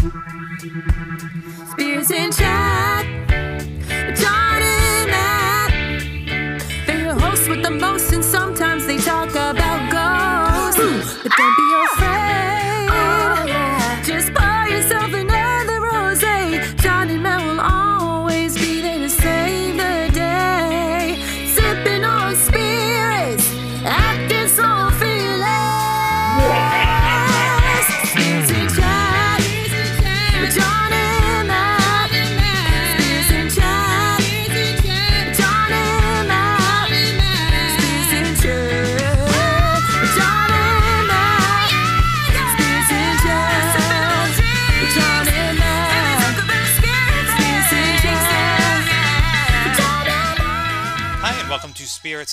Spirits and Chat, John and Matt. They're your hosts with the most, and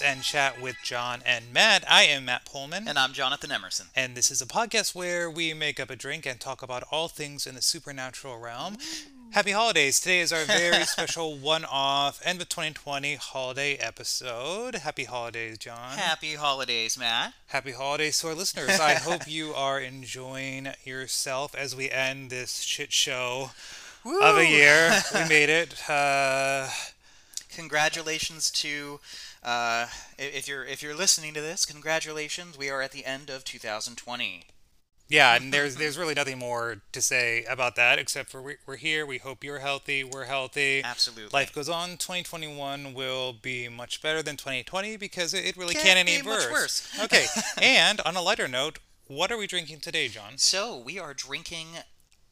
welcome to Spirits and Chat with John and Matt. I am Matt Pullman. And I'm Jonathan Emerson. and this is a podcast where we make up a drink and talk about all things in the supernatural realm. Happy holidays. Today is our very special one off end of 2020 holiday episode. Happy holidays, John. Happy holidays, Matt. Happy holidays to our listeners. I hope you are enjoying yourself as we end this shit show of a year. We made it. Uh, Congratulations to uh, if you're if you're listening to this, congratulations. We are at the end of 2020. Yeah, and there's there's really nothing more to say about that except for we- we're here. We hope you're healthy. We're healthy. Absolutely. Life goes on. 2021 will be much better than 2020 because it, it really Can't can't, any be much worse. okay, and on a lighter note, what are we drinking today, John? So we are drinking.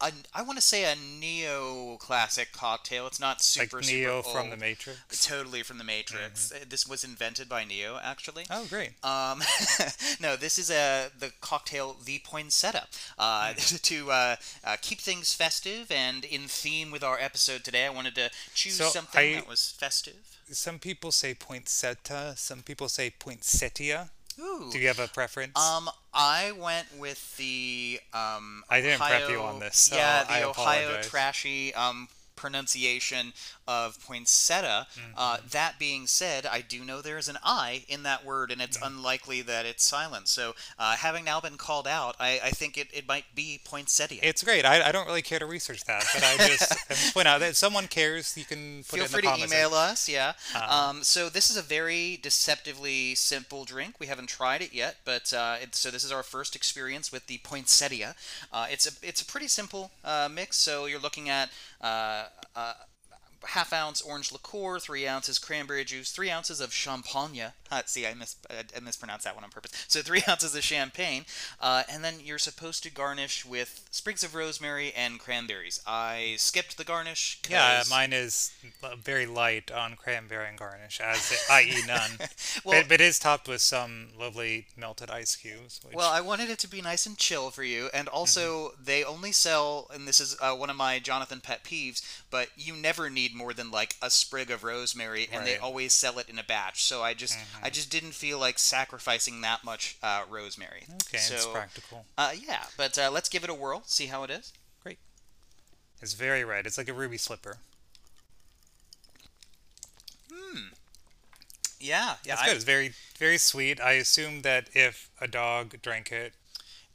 A, I want to say a neo-classic cocktail. It's not super like Neo super from the. Matrix. Totally from the Matrix. Uh, This was invented by Neo, actually. Oh, great. Um, no, this is a the cocktail the poinsettia uh, to uh, uh, keep things festive and in theme with our episode today. I wanted to choose So something I- that was festive. Some people say poinsettia. Some people say poinsettia. Ooh. Do you have a preference? Um, I went with the um. I didn't prep you on this, so yeah, the I Ohio apologize. trashy um pronunciation of poinsettia. Uh, Mm-hmm. that being said, I do know there is an I in that word, and it's unlikely that it's silent. So, uh, having now been called out, I, I think it, it might be poinsettia. it's great. I, I don't really care to research that, but I just I just point out that if someone cares, you can put Feel it in free the to comments. email us, yeah. Uh-huh. Um, so this is a very deceptively simple drink. We haven't tried it yet, but uh, it's, so this is our first experience with the poinsettia. Uh, it's a it's a pretty simple uh, mix. So you're looking at uh, uh, half ounce orange liqueur, three ounces cranberry juice, three ounces of champagne. Uh, see, I, mis- I mispronounced that one on purpose. So three ounces of champagne, uh, and then you're supposed to garnish with sprigs of rosemary and cranberries. I skipped the garnish. Yeah, mine is uh, very light on cranberry and garnish, as i.e. none. Well- but, but it is topped with some lovely melted ice cubes. Which, Well, I wanted it to be nice and chill for you, and also Mm-hmm. they only sell, and this is uh, one of my Jonathan pet peeves, but you never need more than like a sprig of rosemary, and they always sell it in a batch. So I just, I just didn't feel like sacrificing that much uh, rosemary. okay, so, it's practical. Uh, yeah, but uh, let's give it a whirl, see how it is. Great. It's very red. It's like a ruby slipper. Hmm. Yeah, yeah. I- good. It's very, very sweet. I assume that if a dog drank it,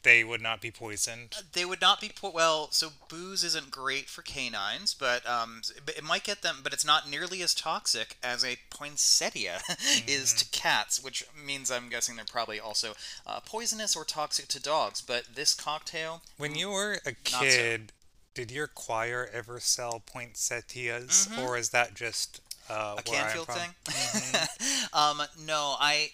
they would not be poisoned. They would not be po- well. So booze isn't great for canines, but um, but it might get them. But it's not nearly as toxic as a poinsettia is to cats, which means I'm guessing they're probably also uh, poisonous or toxic to dogs. But this cocktail, When you were a so. kid, did your choir ever sell poinsettias, or is that just uh, Mm-hmm. a Canfield thing. um, no, I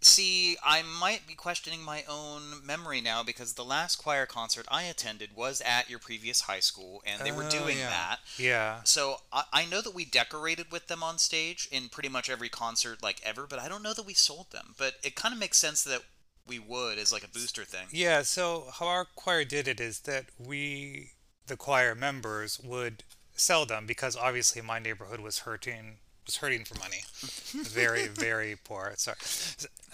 see. I might be questioning my own memory now because the last choir concert I attended was at your previous high school, and they were Oh, doing yeah. that. Yeah. So I, I know that we decorated with them on stage in pretty much every concert like ever, but I don't know that we sold them. But it kind of makes sense that we would as like a booster thing. Yeah, so how our choir did it is that we, the choir members, would sell them because obviously my neighborhood was hurting was hurting for money. Very, very poor. Sorry.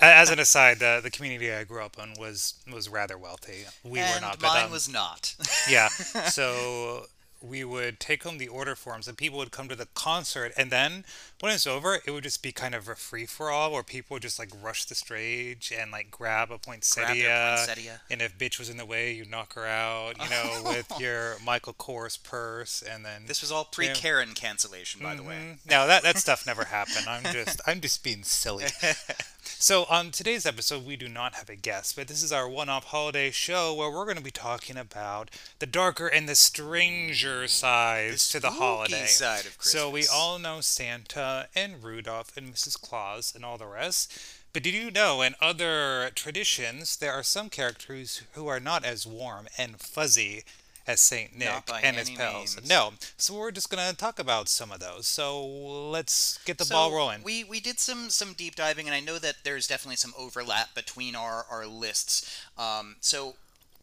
As an aside, the the community I grew up in was was rather wealthy. We and were not, but mine um, was not. yeah. So we would take home the order forms and people would come to the concert and then when it's over it would just be kind of a free for all where people would just like rush the stage and like grab a poinsettia, grab poinsettia. and if bitch was in the way you knock her out you know with your Michael Kors purse and then This was all pre Karen cancellation, by the way. Mhm. No, that that stuff never happened. I'm just I'm just being silly. So on today's episode, we do not have a guest, but this is our one-off holiday show where we're going to be talking about the darker and the stranger sides to the holiday. side of Christmas. So we all know Santa and Rudolph and Mrs. Claus and all the rest. But did you know in other traditions there are some characters who are not as warm and fuzzy as Saint Nick and his pals? means. No. So we're just gonna talk about some of those. So let's get the So ball rolling. We we did some some deep diving, and I know that there's definitely some overlap between our our lists. Um, so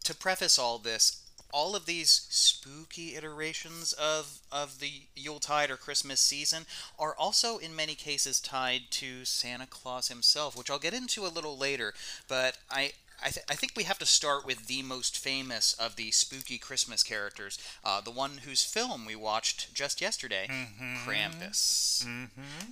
to preface all this, all of these spooky iterations of of the Yuletide or Christmas season are also in many cases tied to Santa Claus himself, which I'll get into a little later. But I. I, th- I think we have to start with the most famous of the spooky Christmas characters, uh, the one whose film we watched just yesterday, Krampus.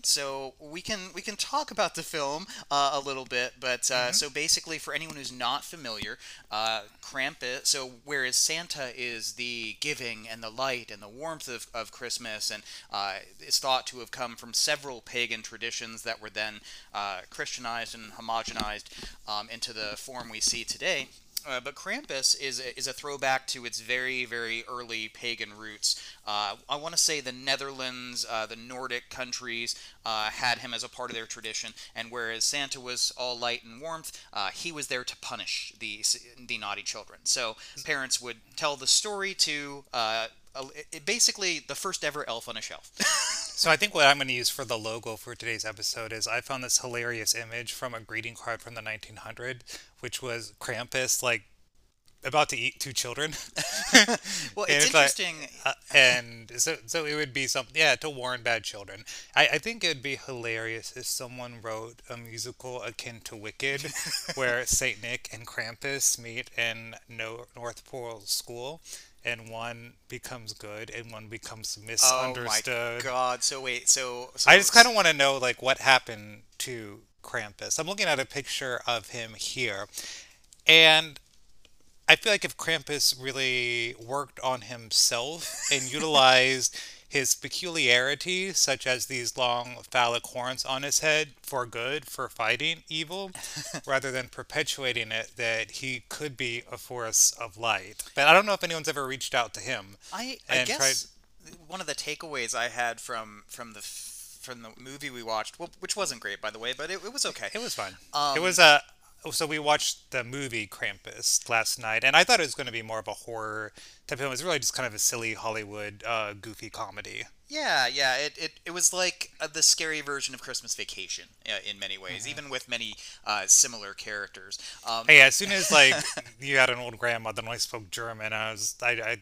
So we can we can talk about the film uh, a little bit, but uh, so basically, for anyone who's not familiar, uh, Krampus. So whereas Santa is the giving and the light and the warmth of, of Christmas, and uh, is thought to have come from several pagan traditions that were then uh, Christianized and homogenized um, into the form we see today. Uh, but Krampus is a, is a throwback to its very, very early pagan roots. Uh, I want to say the Netherlands, uh, the Nordic countries uh, had him as a part of their tradition, and whereas Santa was all light and warmth, uh, he was there to punish the the naughty children. So parents would tell the story to. It, basically, the first ever elf on a shelf. So I think what I'm going to use for the logo for today's episode is I found this hilarious image from a greeting card from the 1900, which was Krampus like about to eat two children. well, And it's I- interesting. Uh, and so, so it would be something, yeah, to warn bad children. I, I think it would be hilarious if someone wrote a musical akin to Wicked, where Saint Nick and Krampus meet in no, North Pole School, and one becomes good and one becomes misunderstood. Oh my god! So wait, so, so I just kind of want to know like what happened to Krampus. I'm looking at a picture of him here, and I feel like if Krampus really worked on himself and utilized his peculiarities, such as these long phallic horns on his head, for good, for fighting evil, rather than perpetuating it, that he could be a force of light. But I don't know if anyone's ever reached out to him. I, I guess one of the takeaways I had from from the f- from the movie we watched, which wasn't great by the way, but it, it was okay. It was fun. Um, it was a. so we watched the movie Krampus last night, and I thought it was going to be more of a horror type film. It was really just kind of a silly Hollywood, uh, goofy comedy. Yeah, yeah. It, it, it was like uh, the scary version of Christmas Vacation uh, in many ways, Mm-hmm. even with many uh, similar characters. Um, Hey, as soon as like you had an old grandma that only spoke German, I was I I,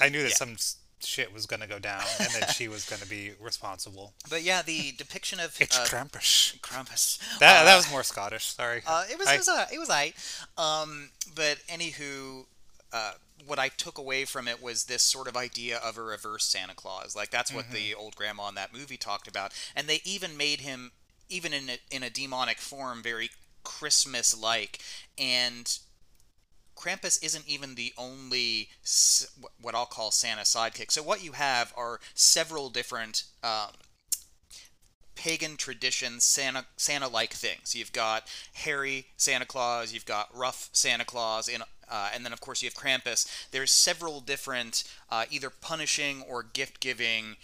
I knew that yeah. some shit was going to go down, and that she was going to be responsible. But yeah, the depiction of It's uh, Krampus. Krampus. That uh, that was more Scottish. Sorry. Uh, it was I- it was uh, it was I. Um, but anywho, uh, what I took away from it was this sort of idea of a reverse Santa Claus. Like that's what the old grandma in that movie talked about, and they even made him, even in a, in a demonic form, very Christmas-like. And Krampus isn't even the only what I'll call Santa sidekick. So what you have are several different. Um, pagan traditions, Santa Santa like things. You've got hairy Santa Claus, you've got rough Santa Claus, and uh, and then of course you have Krampus. There's several different uh, either punishing or gift giving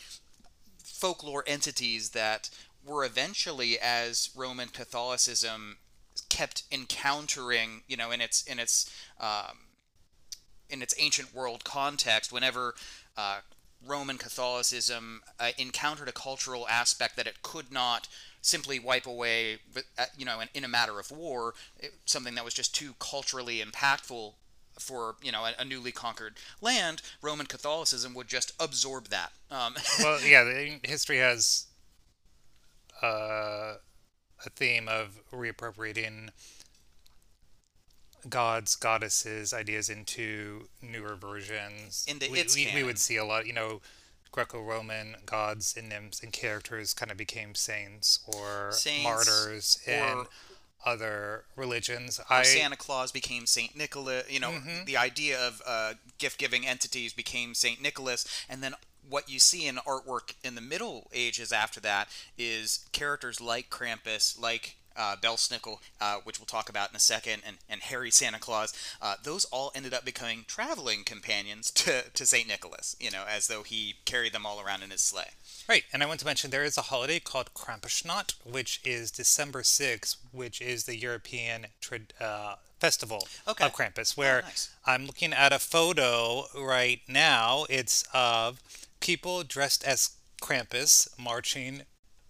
folklore entities that were eventually, as Roman Catholicism kept encountering, you know, in its in its um, in its ancient world context, whenever uh, Roman Catholicism uh, encountered a cultural aspect that it could not simply wipe away, uh, you know, in, in a matter of war, it, something that was just too culturally impactful for you know a, a newly conquered land, Roman Catholicism would just absorb that. Um, well, yeah, history has uh, a theme of reappropriating gods, goddesses ideas into newer versions. Into we, its we, we would see a lot, you know, Greco-Roman gods and nymphs and characters kind of became saints or Saints, martyrs in other religions. I Santa Claus became Saint Nicholas. You know, Mm-hmm. the idea of uh, gift-giving entities became Saint Nicholas, and then what you see in artwork in the Middle Ages after that is characters like Krampus, like uh, Belsnickel, uh, which we'll talk about in a second, and, and hairy Santa Claus. Uh, those all ended up becoming traveling companions to, to Saint Nicholas. You know, as though he carried them all around in his sleigh. Right, and I want to mention there is a holiday called Krampusnacht, which is December 6th, which is the European trad uh, festival Okay. of Krampus, where Oh, nice. I'm looking at a photo right now. It's of people dressed as Krampus marching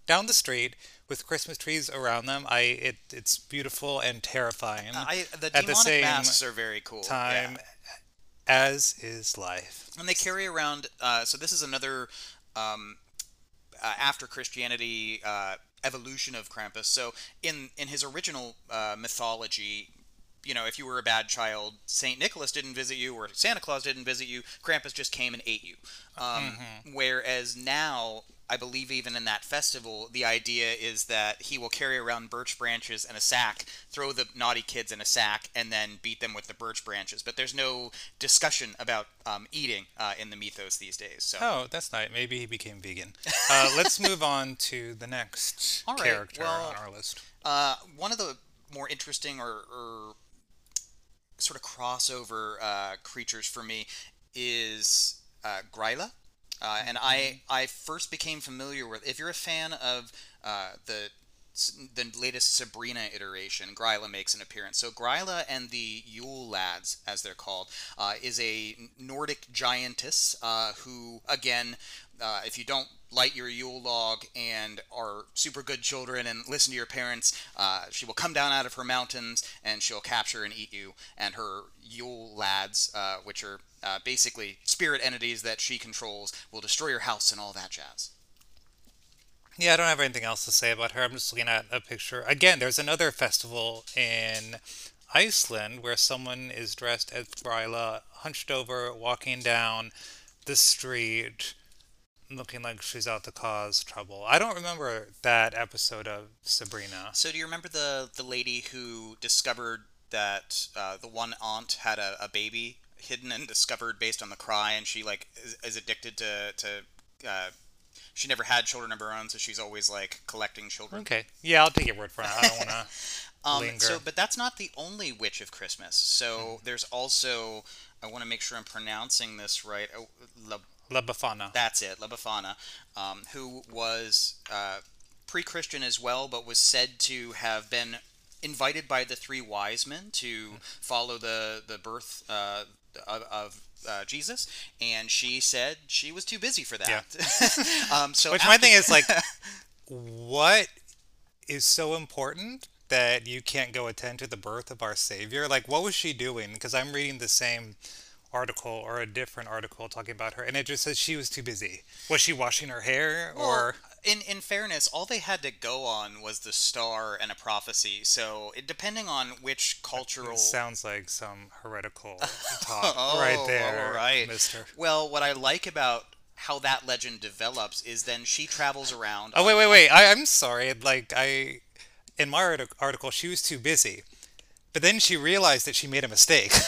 down the street with Christmas trees around them. I it it's beautiful and terrifying I, the At the demonic same masks are very cool. yeah. time as is life. and they carry around. Uh, so this is another um, uh, after Christianity uh, evolution of Krampus. So in in his original uh, mythology. You know, if you were a bad child, Saint Nicholas didn't visit you, or Santa Claus didn't visit you. Krampus just came and ate you. Um, Whereas now, I believe even in that festival, the idea is that he will carry around birch branches and a sack, throw the naughty kids in a sack, and then beat them with the birch branches. But there's no discussion about um, eating uh, in the mythos these days. So. Oh, that's nice. Maybe he became vegan. Uh, let's move on to the next right, character well- on our list. Uh, one of the more interesting or, or sort of crossover uh, creatures for me is uh, Gryla. Uh, and I, I first became familiar with. If you're a fan of uh, the the latest Sabrina iteration, Gryla makes an appearance. So Gryla and the Yule Lads, as they're called, uh, is a Nordic giantess uh, who, again, uh, if you don't light your Yule log and are super good children and listen to your parents, uh, she will come down out of her mountains and she'll capture and eat you. And her Yule Lads, uh, which are uh, basically spirit entities that she controls, will destroy your house and all that jazz. Yeah, I don't have anything else to say about her. I'm just looking at a picture. Again, there's another festival in Iceland where someone is dressed as Gryla, hunched over, walking down the street, looking like she's out to cause trouble. I don't remember that episode of Sabrina. So do you remember the the lady who discovered that uh, the one aunt had a, a baby hidden and discovered based on the cry, and she like is, is addicted to to. Uh, she never had children of her own, so she's always like collecting children. Okay. Yeah, I'll take your word for it. I don't want to. Um, linger. so, but that's not the only witch of Christmas. So there's also, I want to make sure I'm pronouncing this right. Oh, La, That's it, La Befana, um, who was uh, pre-Christian as well, but was said to have been invited by the three wise men to follow the the birth uh, of. of uh, Jesus, and she said she was too busy for that. um, so Which my thing is like, what is so important that you can't go attend to the birth of our Savior? Like, what was she doing? Because I'm reading the same article or a different article talking about her, and it just says she was too busy. Was she washing her hair Well, or? in in fairness, all they had to go on was the star and a prophecy. So, it, depending on which cultural Sounds like some heretical talk Oh, right there, all right. Mister. Well, what I like about how that legend develops is then she travels around. Oh wait, wait, wait! I, I'm sorry. Like I, in my article, she was too busy, but then she realized that she made a mistake.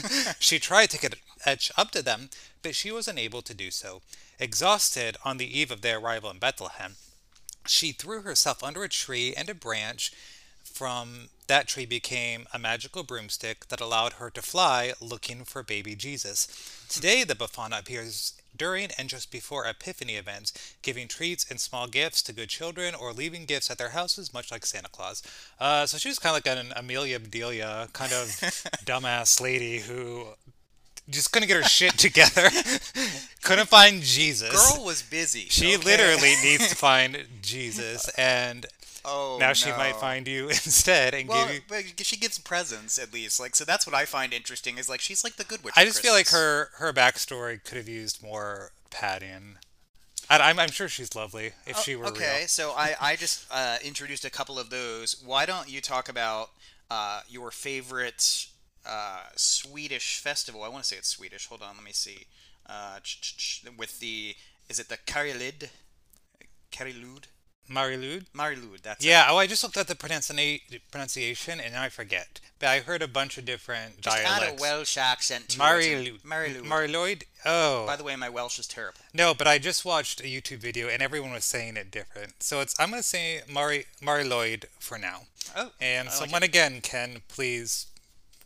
she tried to get etch up to them, but she was unable to do so. Exhausted on the eve of their arrival in Bethlehem, she threw herself under a tree, and a branch from that tree became a magical broomstick that allowed her to fly looking for baby Jesus. Today, the Befana appears during and just before Epiphany events, giving treats and small gifts to good children or leaving gifts at their houses, much like Santa Claus. Uh, so she was kind of like an Amelia Bedelia kind of dumbass lady who just couldn't get her shit together, couldn't find Jesus. Girl was busy. she okay? literally needs to find Jesus, and Oh, now she no. might find you instead and Well, give you. but she gets presents at least. Like, so that's what I find interesting. Is like she's like the good witch. I just feel like her her backstory could have used more padding. I, I'm I'm sure she's lovely if she were Oh, okay, real. so I I just uh, introduced a couple of those. Why don't you talk about uh, your favorite uh, Swedish festival. I want to say it's Swedish. Hold on, let me see. Uh, with the is it the Karilid? Karilud? Marilud? Marilud. That's it. Yeah, oh, I just looked at the pronuncia- pronunciation and now I forget. But I heard a bunch of different Just add dialects. a Welsh accent to it. Marilud. Marilud. Oh. By the way, my Welsh is terrible. no, but I just watched a YouTube video and everyone was saying it different. So it's I'm going to say Mari for now. Oh, And like someone again can please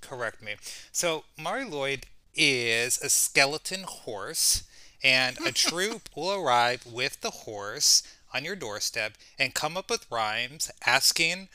correct me. So Mariloid is a skeleton horse, and a troop will arrive with the horse on your doorstep and come up with rhymes asking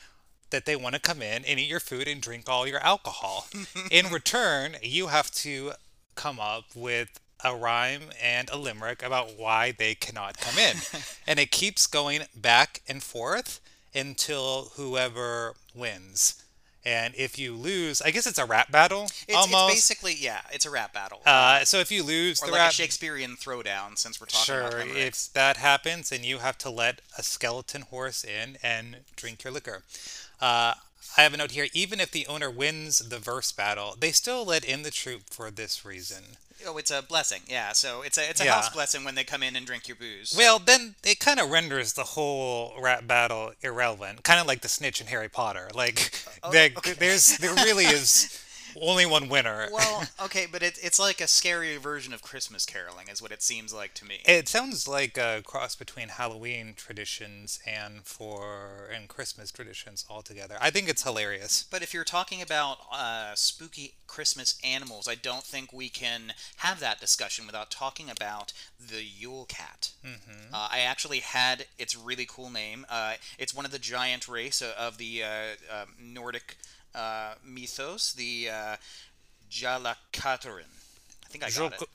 that they want to come in and eat your food and drink all your alcohol. in return, you have to come up with a rhyme and a limerick about why they cannot come in. and it keeps going back and forth until whoever wins. And if you lose, I guess it's a rap battle It's, almost. it's basically yeah, it's a rap battle. uh, so if you lose or the like rap, a Shakespearean throwdown, since we're talking sure, about limericks. if that happens, and you have to let a skeleton horse in and drink your liquor. Uh, I have a note here. Even if the owner wins the verse battle, they still let in the troop for this reason. Oh, it's a blessing. Yeah, so it's a it's a Yeah. house blessing when they come in and drink your booze. so- Well, then it kind of renders the whole rap battle irrelevant, kind of like the snitch in Harry Potter. Like, oh, there, there's there really is only one winner. well, okay, but it, it's like a scary version of Christmas caroling, is what it seems like to me. It sounds like a cross between Halloween traditions and for and Christmas traditions altogether. I think it's hilarious. But if you're talking about uh, spooky Christmas animals, I don't think we can have that discussion without talking about the Yule Cat. Mm-hmm. Uh, I actually had its really cool name. Uh, it's one of the giant race of, the uh, um Nordic uh, mythos, the uh, Jalakatorin. I think I got it.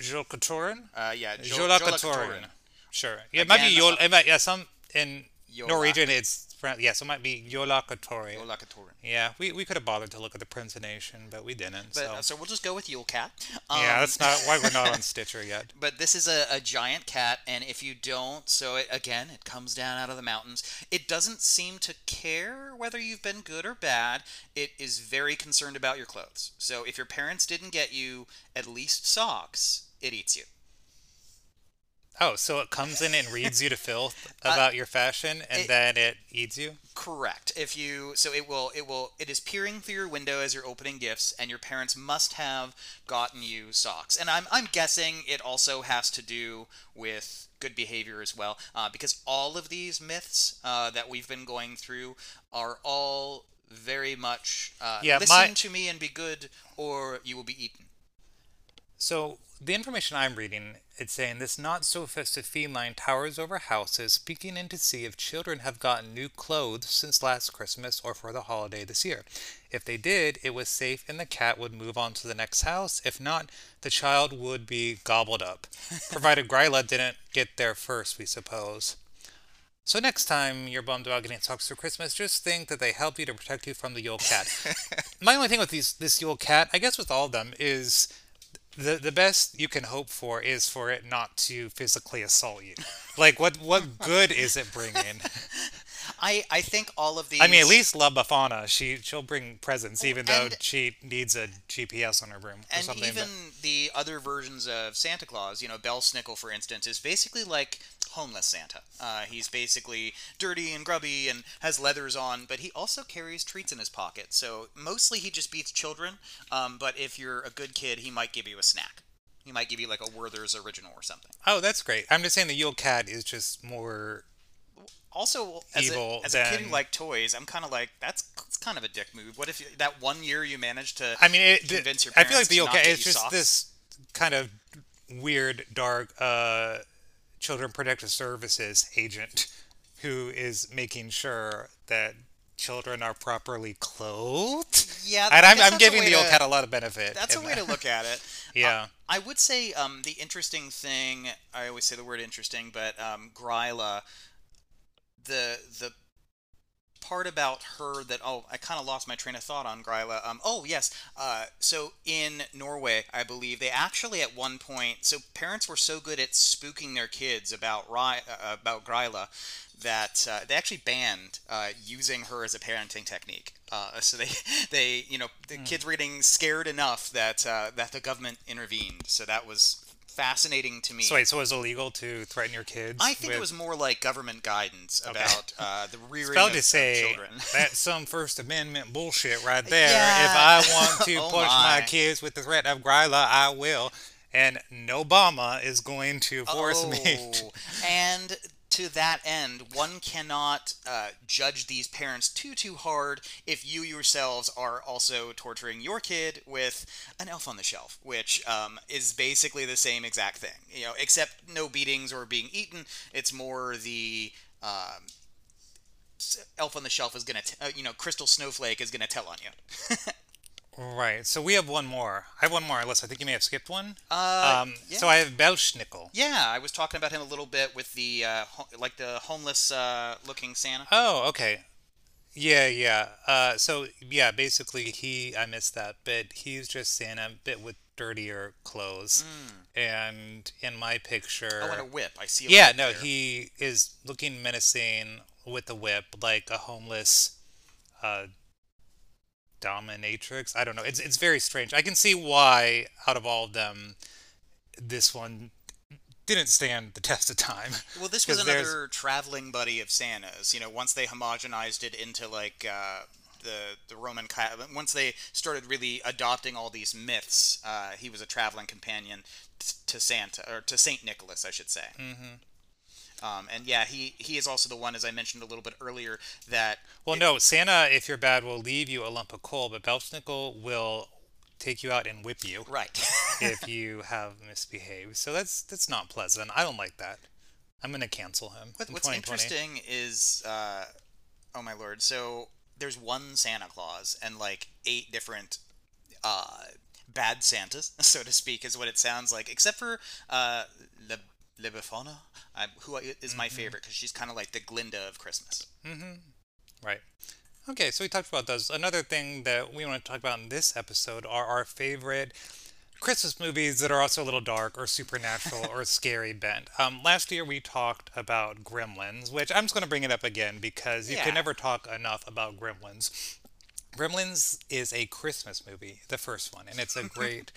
Jolkatorin? Uh, yeah, Jol- Jolakatorin. Sure. Yeah, it might be uh, It might, yeah, some in. Norwegian it's So it might be Jolakatorin. Jolakatorin. Yeah, we, we could have bothered to look at the pronunciation, but we didn't. But, so uh, so we'll just go with Yule Cat. Um, yeah, that's not why we're not on Stitcher yet. But this is a, a giant cat, and if you don't, so it, again, it comes down out of the mountains. It doesn't seem to care whether you've been good or bad. It is very concerned about your clothes. So if your parents didn't get you at least socks, it eats you. Oh, so it comes in and reads you to filth about your fashion, and Uh, it- then it eats you. Correct. If you so it will it will it is peering through your window as you're opening gifts, and your parents must have gotten you socks. And I'm I'm guessing it also has to do with good behavior as well, uh, because all of these myths uh, that we've been going through are all very much uh, Yeah, listen my- to me and be good, or you will be eaten. So the information I'm reading, it's saying this not so festive feline towers over houses, peeking in to see if children have gotten new clothes since last Christmas or for the holiday this year. If they did, it was safe and the cat would move on to the next house. If not, the child would be gobbled up, provided Gryla didn't get there first, we suppose. So next time you're bummed about getting socks for Christmas, just think that they helped you to protect you from the Yule Cat. My only thing with these this Yule Cat, I guess with all of them, is the the best you can hope for is for it not to physically assault you. Like what what good is it bringing? I I think all of these. I mean, at least La Befana, she she'll bring presents even though and- she needs a GPS on her broom or and something. even but- the other versions of Santa Claus, you know, Belsnickel, for instance, is basically like homeless Santa. Uh, he's basically dirty and grubby and has leathers on, but he also carries treats in his pocket. So mostly he just beats children. Um, but if you're a good kid, he might give you a snack. He might give you like a Werther's original or something. oh, that's great. I'm just saying the Yule Cat is just more. Also, as, Evil a, as a kid who than- liked toys, I'm kind of like that's, that's kind of a dick move. What if you, that one year you managed to I mean, it, convince your parents I feel like the to Yule Cat get is just socks? this kind of weird, dark uh, Children Protective Services agent who is making sure that children are properly clothed. Yeah, and I'm, I'm giving the to- Cat a lot of benefit. That's a way to look at it. Yeah. I would say um, the interesting thing. I always say the word interesting, but um, Gryla, the the part about her that oh I kind of lost my train of thought on Gryla. Um, oh yes, uh, so in Norway, I believe they actually at one point, so parents were so good at spooking their kids about Ry, uh, about Gryla that uh, they actually banned uh, using her as a parenting technique. Uh, so they, they, you know, the kids were getting scared enough that uh, that the government intervened. So that was fascinating to me. So wait, so it was illegal to threaten your kids? I think with- it was more like government guidance about uh, the rearing about of, to of say children. that's some First Amendment bullshit right there. Yeah. If I want to Oh push my. my. kids with the threat of Gryla, I will. And no Obama is going to force me. To, Oh, and to that end, one cannot uh, judge these parents too too hard if you yourselves are also torturing your kid with an elf on the shelf, which um, is basically the same exact thing. You know, except no beatings or being eaten. It's more the um, elf on the shelf is gonna, t- uh, you know, crystal snowflake is gonna tell on you. right. So we have one more. I have one more, unless I think you may have skipped one. Uh, um, yeah. So I have Belschnickel. Yeah, I was talking about him a little bit with the uh, ho- like the homeless uh, looking Santa. Oh, okay. Yeah, yeah. Uh, so yeah, basically he I missed that bit. He's just Santa, bit with dirtier clothes, and in my picture. Oh, and a whip. I see. A yeah, no, there. he is looking menacing with a whip, like a homeless uh, dominatrix. I don't know. It's it's very strange. I can see why out of all of them, this one didn't stand the test of time. Well, this was 'cause there's- another traveling buddy of Santa's. You know, once they homogenized it into like uh, the the Roman, once they started really adopting all these myths, uh, he was a traveling companion t- to Santa or to Saint Nicholas, I should say. Mm-hmm. Um, and yeah, he he is also the one, as I mentioned a little bit earlier, that Well, no, Santa, if you're bad, will leave you a lump of coal, but Belschnickel will take you out and whip you right. if you have misbehaved. So that's that's not pleasant. I don't like that. I'm gonna cancel him. What, in what's interesting is, uh, oh my lord, so there's one Santa Claus and like eight different uh, bad Santas, so to speak, is what it sounds like, except for uh, Le, Le Befana, uh, who is Mm-hmm. my favorite because she's kind of like the Glinda of Christmas. Mm-hmm. Right. Okay, so we talked about those. Another thing that we want to talk about in this episode are our favorite Christmas movies that are also a little dark or supernatural or scary bent. Um, last year we talked about Gremlins, which I'm just going to bring it up again because you Yeah. can never talk enough about Gremlins. Gremlins is a Christmas movie, the first one, and it's a great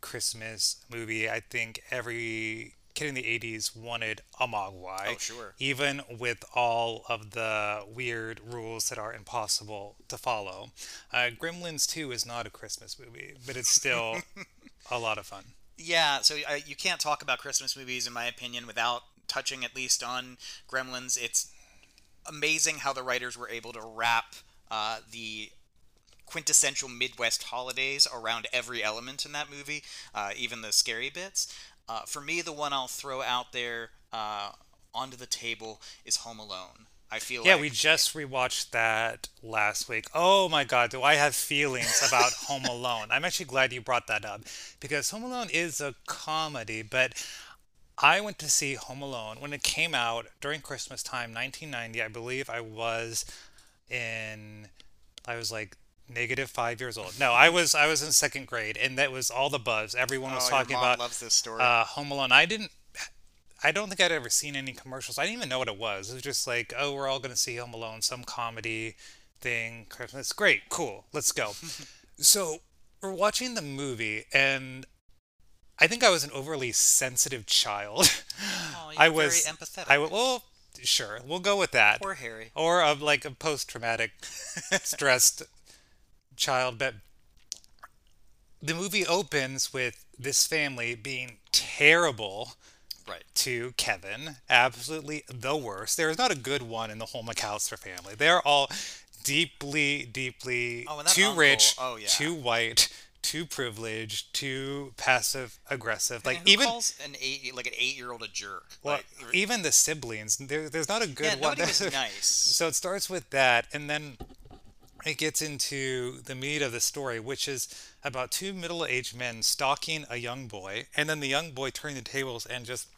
Christmas movie. I think every kid in the 80s wanted a Mogwai. Oh, sure. Even with all of the weird rules that are impossible to follow. Uh, Gremlins 2 is not a Christmas movie, but it's still a lot of fun. Yeah, so uh, you can't talk about Christmas movies, in my opinion, without touching at least on Gremlins. It's amazing how the writers were able to wrap uh, the quintessential Midwest holidays around every element in that movie, uh, even the scary bits. Uh, for me, the one I'll throw out there uh, onto the table is Home Alone. I feel Yeah, like we just rewatched that last week. Oh my god, do I have feelings about Home Alone? I'm actually glad you brought that up because Home Alone is a comedy, but I went to see Home Alone when it came out during Christmas time, 1990. I believe I was in, I was like negative five years old. No, I was I was in second grade, and that was all the buzz. Everyone was Oh, talking mom about loves this story. uh, Home Alone. I didn't. I don't think I'd ever seen any commercials. I didn't even know what it was. It was just like, oh, we're all going to see Home Alone, some comedy thing, Christmas. Great, cool, let's go. so we're watching the movie, and I think I was an overly sensitive child. Oh, I you're was very empathetic. I well, sure, we'll go with that. Poor Harry. Or of like a post-traumatic stressed child, but the movie opens with this family being terrible Right. to Kevin. Absolutely the worst. There is not a good one in the whole McCallister family. They're all deeply, deeply Oh, too uncle- rich, oh, yeah. too white, too privileged, too passive aggressive. Like even calls an eight like an eight year old a jerk? well, like, even the siblings, there, there's not a good yeah, one. nobody was nice. So it starts with that, and then it gets into the meat of the story, which is about two middle aged men stalking a young boy, and then the young boy turning the tables and just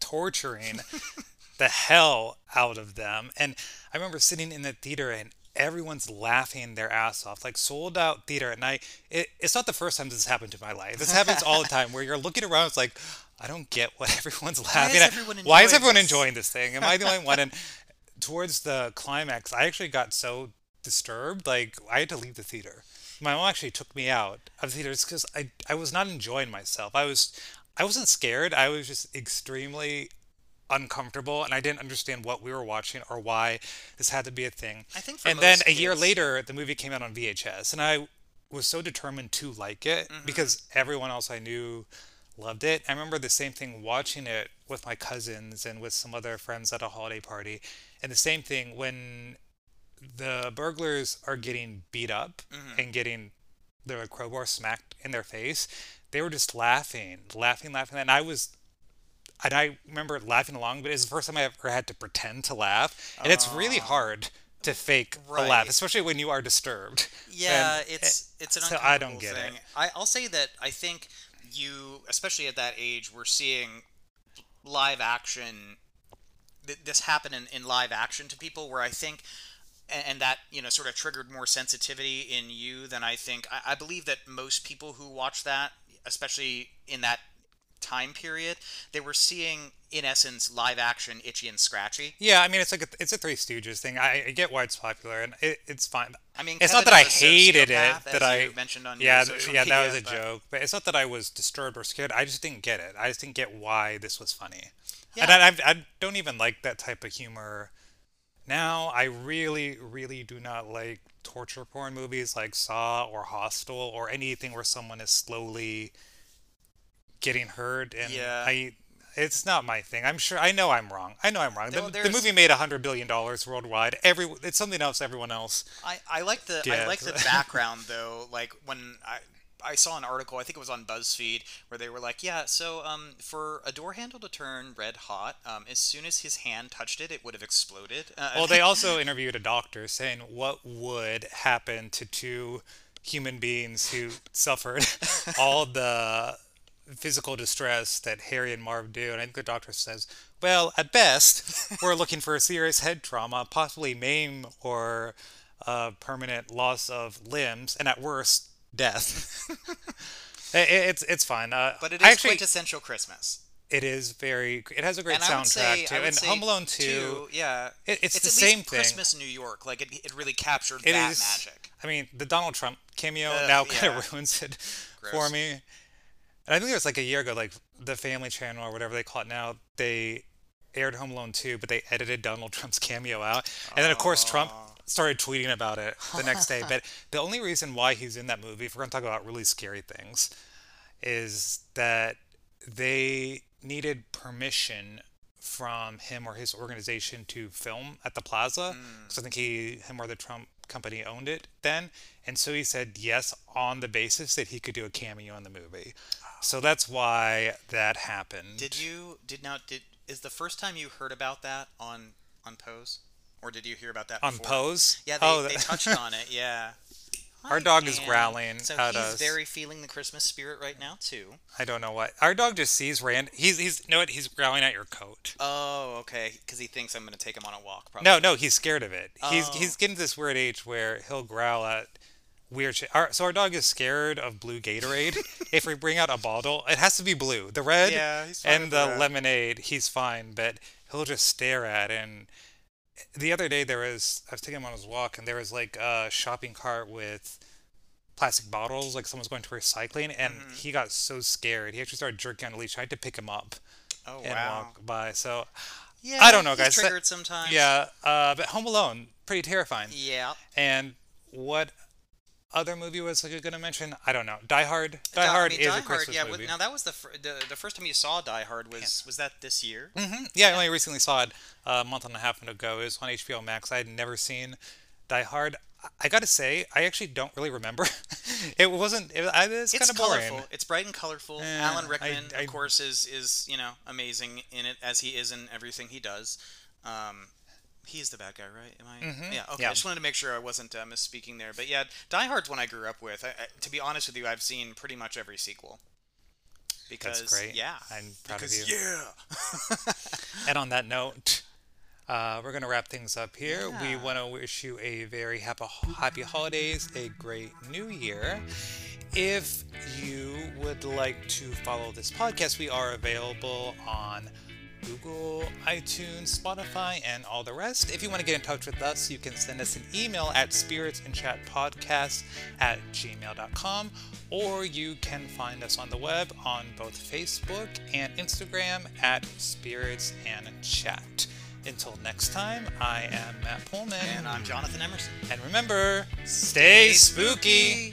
torturing the hell out of them. And I remember sitting in the theater and everyone's laughing their ass off, like sold out theater. And I, it, it's not the first time this has happened in my life. This happens all the time where you're looking around, it's like, I don't get what everyone's laughing at. everyone Why is everyone this? enjoying this thing? Am I the only one? And towards the climax, I actually got so disturbed, like I had to leave the theater. My mom actually took me out of the theater because I I was not enjoying myself. I was I wasn't scared. I was just extremely uncomfortable, and I didn't understand what we were watching or why this had to be a thing. I think for and then a year kids- later, the movie came out on VHS, and I was so determined to like it Mm-hmm. because everyone else I knew loved it. I remember the same thing watching it with my cousins and with some other friends at a holiday party. And the same thing when the burglars are getting beat up Mm-hmm. and getting their crowbar smacked in their face, they were just laughing, laughing, laughing. And I was, and I remember laughing along, but it's the first time I ever had to pretend to laugh. And it's really hard to fake a laugh, especially when you are disturbed. Yeah, And it's it's an so I don't get it. thing. I, I'll say that I think you, especially at that age, we're seeing live action. th- This happen in, in live action to people, where I think, and that you know sort of triggered more sensitivity in you than I think. I, I believe that most people who watch that, especially in that time period, they were seeing in essence live action Itchy and Scratchy. Yeah, I mean it's like a, it's a Three Stooges thing. I, I get why it's popular, and it, it's fine. I mean, it's not that I hated it. That I you mentioned on yeah, your th- social yeah, that was a but- joke. But it's not that I was disturbed or scared. I just didn't get it. I just didn't get why this was funny. And Yeah. I, I, I don't even like that type of humor. Now I really, really do not like torture porn movies like Saw or Hostel or anything where someone is slowly getting hurt. And Yeah. I, it's not my thing. I'm sure. I know I'm wrong. I know I'm wrong. There- The, the movie made a hundred billion dollars worldwide. Every it's something else everyone else. I, I like the I like the background though. Like when I I saw an article, I think it was on BuzzFeed, where they were like, yeah, so um, for a door handle to turn red hot, um, as soon as his hand touched it, it would have exploded. Uh, Well, they also interviewed a doctor saying what would happen to two human beings who suffered all the physical distress that Harry and Marv do. And I think the doctor says, well, at best, we're looking for a serious head trauma, possibly maim or uh, permanent loss of limbs, and at worst, death. I- I- it's it's fine. Uh, but it is actually, quintessential Christmas. it is very. It has a great and would say, soundtrack too. And Home Alone 2 too, yeah, it- it's at the same thing. Christmas in New York, like it, it really captured It that is- magic. I mean, the Donald Trump cameo Uh, now kind yeah. of ruins it for me. And I think it was like a year ago, like the Family Channel or whatever they call it now, they aired Home Alone 2, but they edited Donald Trump's cameo out. And then, of course, Trump started tweeting about it the next day. But the only reason why he's in that movie, if we're going to talk about really scary things, is that they needed permission from him or his organization to film at the plaza. Hmm. Because I think he him or the Trump company owned it then. And so he said yes on the basis that he could do a cameo in the movie. So that's why that happened. Did you did now did is the first time you heard about that on on Pose, or did you hear about that on before? pose Yeah, they, oh they touched on it. Yeah. Our dog is growling So at he's us. very feeling the Christmas spirit right now too. I don't know what our dog just sees rand he's he's you know what he's growling at your coat Oh, okay. Because he thinks I'm going to take him on a walk. Probably. No, no, he's scared of it. He's Oh. he's he's getting to this weird age where he'll growl at weird shit. Our, so our dog is scared of blue Gatorade. if we bring out a bottle, it has to be blue. The red Yeah, and the red. lemonade, he's fine, but he'll just stare at. And the other day there was I was taking him on his walk, and there was like a shopping cart with plastic bottles, like someone's going to recycling, and Mm-hmm. he got so scared he actually started jerking on the leash. I had to pick him up Oh and wow. walk by. So Yeah. I don't know, guys. That- Triggered sometimes. yeah, uh, but Home Alone, pretty terrifying. Yeah. And what other movie was I going to mention? I don't know. Die Hard. Die, Di- I Hard mean, is Die a Christmas yeah, movie. Now that was the, fir- the the first time you saw Die Hard was was that this year? Mm-hmm. Yeah, I only recently saw it a month and a half ago. It was on HBO Max. I had never seen Die Hard. I- I got to say, I actually don't really remember. it wasn't. It, I, it's, It's kind of boring. colorful. It's bright and colorful. Alan I- Rickman, I- of course, is is you know amazing in it as he is in everything he does. Um, he's the bad guy, right? Am I? Yeah. Okay. Mm-hmm. Yeah. I just wanted to make sure I wasn't uh, misspeaking there. But yeah, Die Hard's one I grew up with. I, I, to be honest with you, I've seen pretty much every sequel. Because That's great. yeah, I'm proud because of you. yeah. And on that note, Uh, we're gonna wrap things up here. Yeah. We want to wish you a very happy, happy holidays, a great new year. If you would like to follow this podcast, we are available on Google, iTunes, Spotify, and all the rest. If you want to get in touch with us, you can send us an email at spiritsandchatpodcast at gmail.com, or you can find us on the web on both Facebook and Instagram at Spirits and Chat. Until next time, I am Matt Pullman. And I'm Jonathan Emerson. And remember, stay spooky.